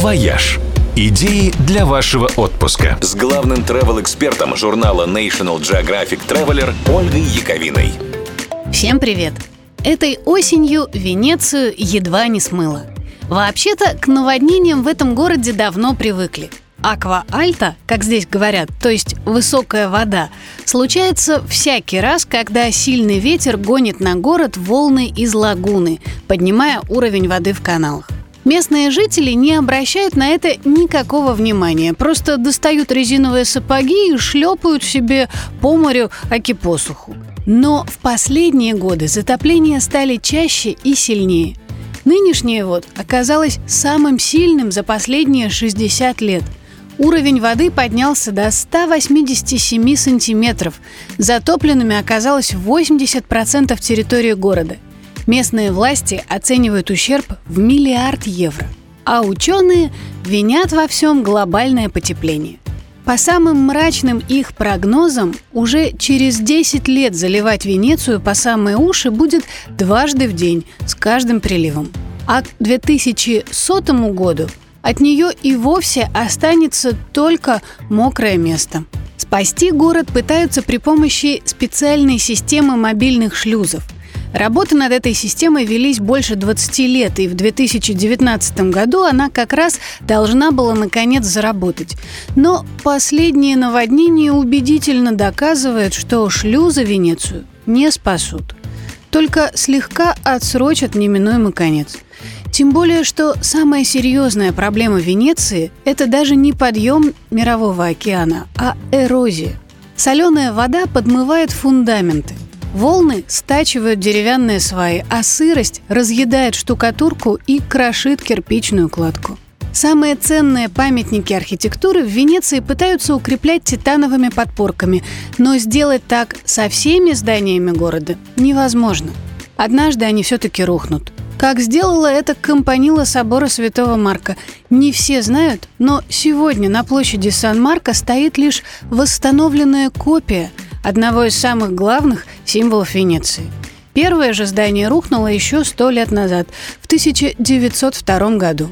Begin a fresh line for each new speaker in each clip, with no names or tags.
«Вояж». Идеи для вашего отпуска. С главным travel-экспертом журнала National Geographic Traveler Ольгой Яковиной.
Всем привет! Этой осенью Венецию едва не смыло. Вообще-то к наводнениям в этом городе давно привыкли. Аква-альта, как здесь говорят, то есть высокая вода, случается всякий раз, когда сильный ветер гонит на город волны из лагуны, поднимая уровень воды в каналах. Местные жители не обращают на это никакого внимания, просто достают резиновые сапоги и шлепают себе по морю аки. Но в последние годы затопления стали чаще и сильнее. Нынешнее вот оказалось самым сильным за последние 60 лет. Уровень воды поднялся до 187 сантиметров. Затопленными оказалось 80% территории города – Местные власти оценивают ущерб в миллиард евро, а ученые винят во всем глобальное потепление. По самым мрачным их прогнозам, уже через 10 лет заливать Венецию по самые уши будет дважды в день с каждым приливом. А к 2100 году от нее и вовсе останется только мокрое место. Спасти город пытаются при помощи специальной системы мобильных шлюзов – Работы над этой системой велись больше 20 лет, и в 2019 году она как раз должна была наконец заработать. Но последнее наводнение убедительно доказывает, что шлюзы Венецию не спасут. Только слегка отсрочат неминуемый конец. Тем более, что самая серьезная проблема Венеции – это даже не подъем мирового океана, а эрозия. Соленая вода подмывает фундаменты – Волны стачивают деревянные сваи, а сырость разъедает штукатурку и крошит кирпичную кладку. Самые ценные памятники архитектуры в Венеции пытаются укреплять титановыми подпорками, но сделать так со всеми зданиями города невозможно. Однажды они все-таки рухнут. Как сделала это компанила собора Святого Марка. Не все знают, но сегодня на площади Сан-Марко стоит лишь восстановленная копия – одного из самых главных символов Венеции. Первое же здание рухнуло еще сто лет назад, в 1902 году.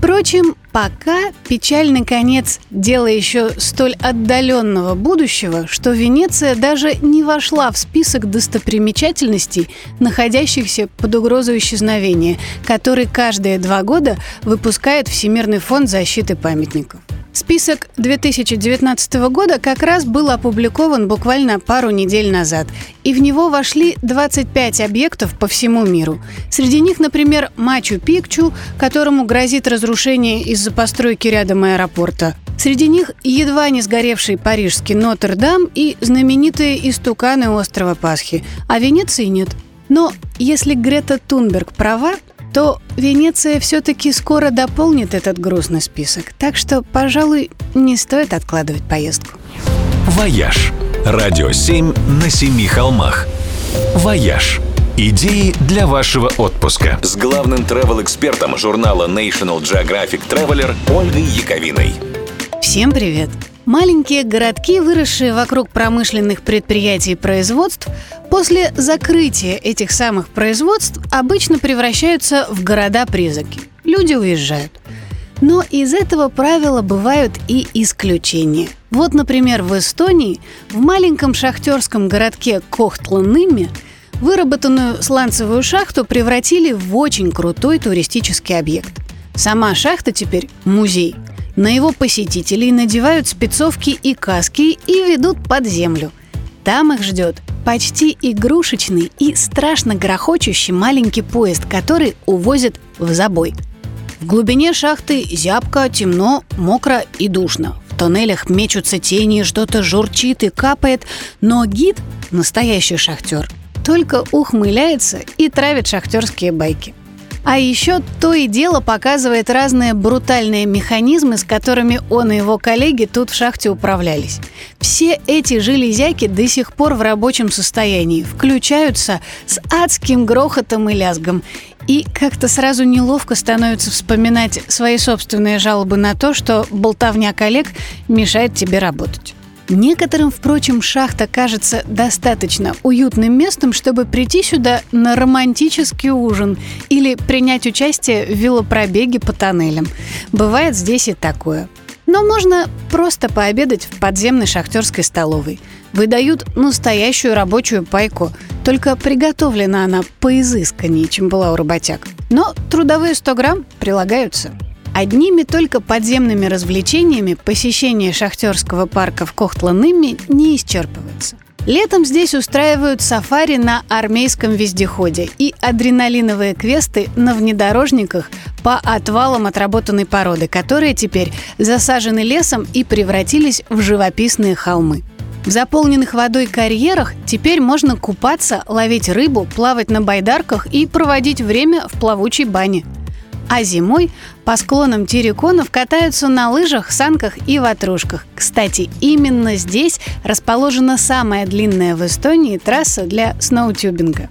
Впрочем, пока печальный конец – дело еще столь отдаленного будущего, что Венеция даже не вошла в список достопримечательностей, находящихся под угрозой исчезновения, который каждые два года выпускает Всемирный фонд защиты памятников. Список 2019 года как раз был опубликован буквально пару недель назад, и в него вошли 25 объектов по всему миру. Среди них, например, Мачу-Пикчу, которому грозит разрушение из-за постройки рядом аэропорта. Среди них едва не сгоревший парижский Нотр-Дам и знаменитые истуканы острова Пасхи, а Венеции нет. Но если Грета Тунберг права, то Венеция все-таки скоро дополнит этот грустный список. Так что, пожалуй, не стоит откладывать поездку.
«Вояж» – радио 7 на семи холмах. «Вояж» – идеи для вашего отпуска. С главным travel-экспертом журнала National Geographic Traveler Ольгой Яковиной.
Всем привет! Маленькие городки, выросшие вокруг промышленных предприятий и производств, после закрытия этих самых производств обычно превращаются в города-призраки. Люди уезжают. Но из этого правила бывают и исключения. Вот, например, в Эстонии, в маленьком шахтерском городке Кохтланыме выработанную сланцевую шахту превратили в очень крутой туристический объект. Сама шахта теперь музей – на его посетителей надевают спецовки и каски и ведут под землю. Там их ждет почти игрушечный и страшно грохочущий маленький поезд, который увозят в забой. В глубине шахты зябко, темно, мокро и душно. В тоннелях мечутся тени, что-то журчит и капает, но гид, настоящий шахтер, только ухмыляется и травит шахтерские байки. А еще то и дело показывает разные брутальные механизмы, с которыми он и его коллеги тут в шахте управлялись. Все эти железяки до сих пор в рабочем состоянии, включаются с адским грохотом и лязгом. И как-то сразу неловко становится вспоминать свои собственные жалобы на то, что болтовня коллег мешает тебе работать. Некоторым, впрочем, шахта кажется достаточно уютным местом, чтобы прийти сюда на романтический ужин или принять участие в велопробеге по тоннелям. Бывает здесь и такое. Но можно просто пообедать в подземной шахтерской столовой. Выдают настоящую рабочую пайку, только приготовлена она поизысканнее, чем была у работяг. Но трудовые 100 грамм прилагаются. Одними только подземными развлечениями посещение шахтерского парка в Кохтла-Нымме не исчерпывается. Летом здесь устраивают сафари на армейском вездеходе и адреналиновые квесты на внедорожниках по отвалам отработанной породы, которые теперь засажены лесом и превратились в живописные холмы. В заполненных водой карьерах теперь можно купаться, ловить рыбу, плавать на байдарках и проводить время в плавучей бане – а зимой по склонам терриконов катаются на лыжах, санках и ватрушках. Кстати, именно здесь расположена самая длинная в Эстонии трасса для сноутюбинга.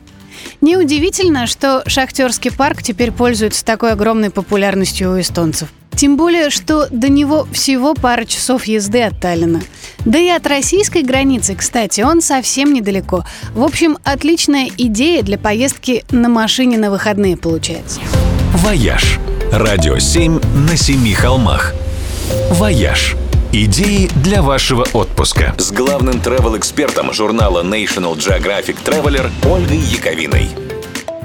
Неудивительно, что шахтерский парк теперь пользуется такой огромной популярностью у эстонцев. Тем более, что до него всего пара часов езды от Таллина. Да и от российской границы, кстати, он совсем недалеко. В общем, отличная идея для поездки на машине на выходные получается.
«Вояж». Радио 7 на семи холмах. «Вояж». Идеи для вашего отпуска. С главным travel-экспертом журнала National Geographic Traveler Ольгой Яковиной.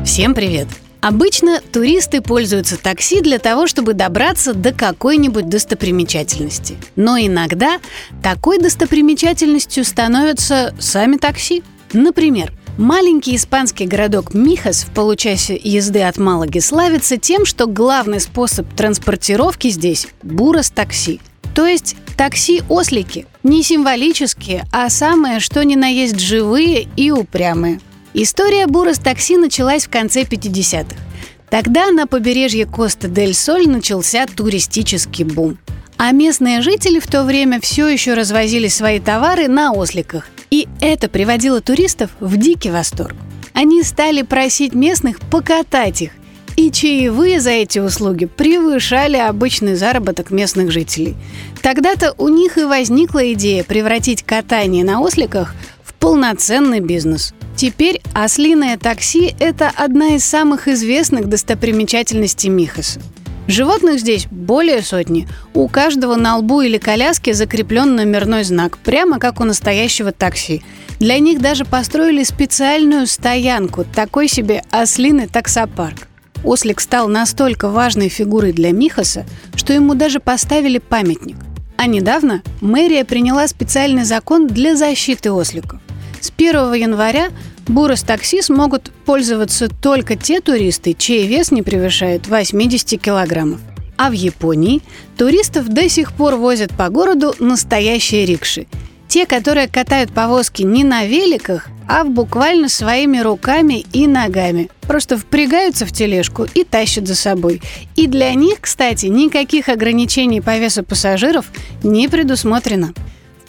Всем привет! Обычно туристы пользуются такси для того, чтобы добраться до какой-нибудь достопримечательности. Но иногда такой достопримечательностью становятся сами такси. Например, Маленький испанский городок Михас в получасе езды от Малаги славится тем, что главный способ транспортировки здесь – бурос-такси. То есть такси-ослики. Не символические, а самые, что ни на есть живые и упрямые. История бурос-такси началась в конце 50-х. Тогда на побережье Коста-дель-Соль начался туристический бум. А местные жители в то время все еще развозили свои товары на осликах. И это приводило туристов в дикий восторг. Они стали просить местных покатать их, и чаевые за эти услуги превышали обычный заработок местных жителей. Тогда-то у них и возникла идея превратить катание на осликах в полноценный бизнес. Теперь ослиное такси – это одна из самых известных достопримечательностей Михаса. Животных здесь более сотни. У каждого на лбу или коляске закреплен номерной знак, прямо как у настоящего такси. Для них даже построили специальную стоянку, такой себе ослиный таксопарк. Ослик стал настолько важной фигурой для Михаса, что ему даже поставили памятник. А недавно мэрия приняла специальный закон для защиты осликов. С 1 января Бурос такси смогут пользоваться только те туристы, чей вес не превышает 80 килограммов. А в Японии туристов до сих пор возят по городу настоящие рикши. Те, которые катают повозки не на великах, а буквально своими руками и ногами. Просто впрягаются в тележку и тащат за собой. И для них, кстати, никаких ограничений по весу пассажиров не предусмотрено.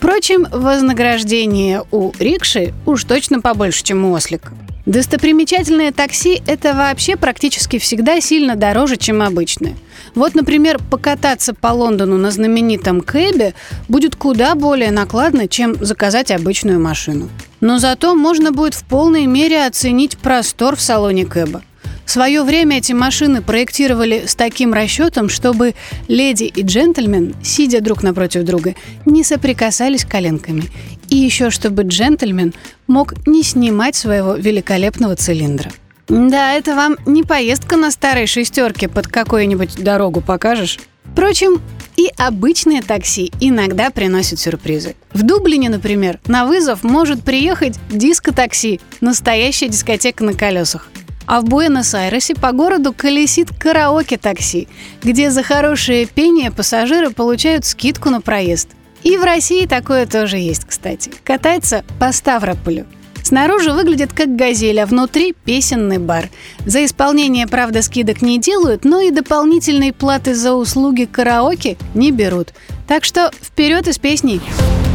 Впрочем, вознаграждение у рикши уж точно побольше, чем у ослика. Достопримечательное такси – это вообще практически всегда сильно дороже, чем обычное. Вот, например, покататься по Лондону на знаменитом кэбе будет куда более накладно, чем заказать обычную машину. Но зато можно будет в полной мере оценить простор в салоне кэба – в свое время эти машины проектировали с таким расчетом, чтобы леди и джентльмен, сидя друг напротив друга, не соприкасались коленками. И еще чтобы джентльмен мог не снимать своего великолепного цилиндра. Да, это вам не поездка на старой шестерке под какую-нибудь дорогу покажешь. Впрочем, и обычные такси иногда приносят сюрпризы. В Дублине, например, на вызов может приехать диско-такси, настоящая дискотека на колесах. А в Буэнос-Айресе по городу колесит караоке-такси, где за хорошее пение пассажиры получают скидку на проезд. И в России такое тоже есть, кстати. Катается по Ставрополю. Снаружи выглядит как газель, а внутри песенный бар. За исполнение, правда, скидок не делают, но и дополнительные платы за услуги караоке не берут. Так что вперед и с песней!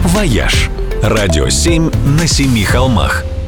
«Вояж» – радио 7 на семи холмах –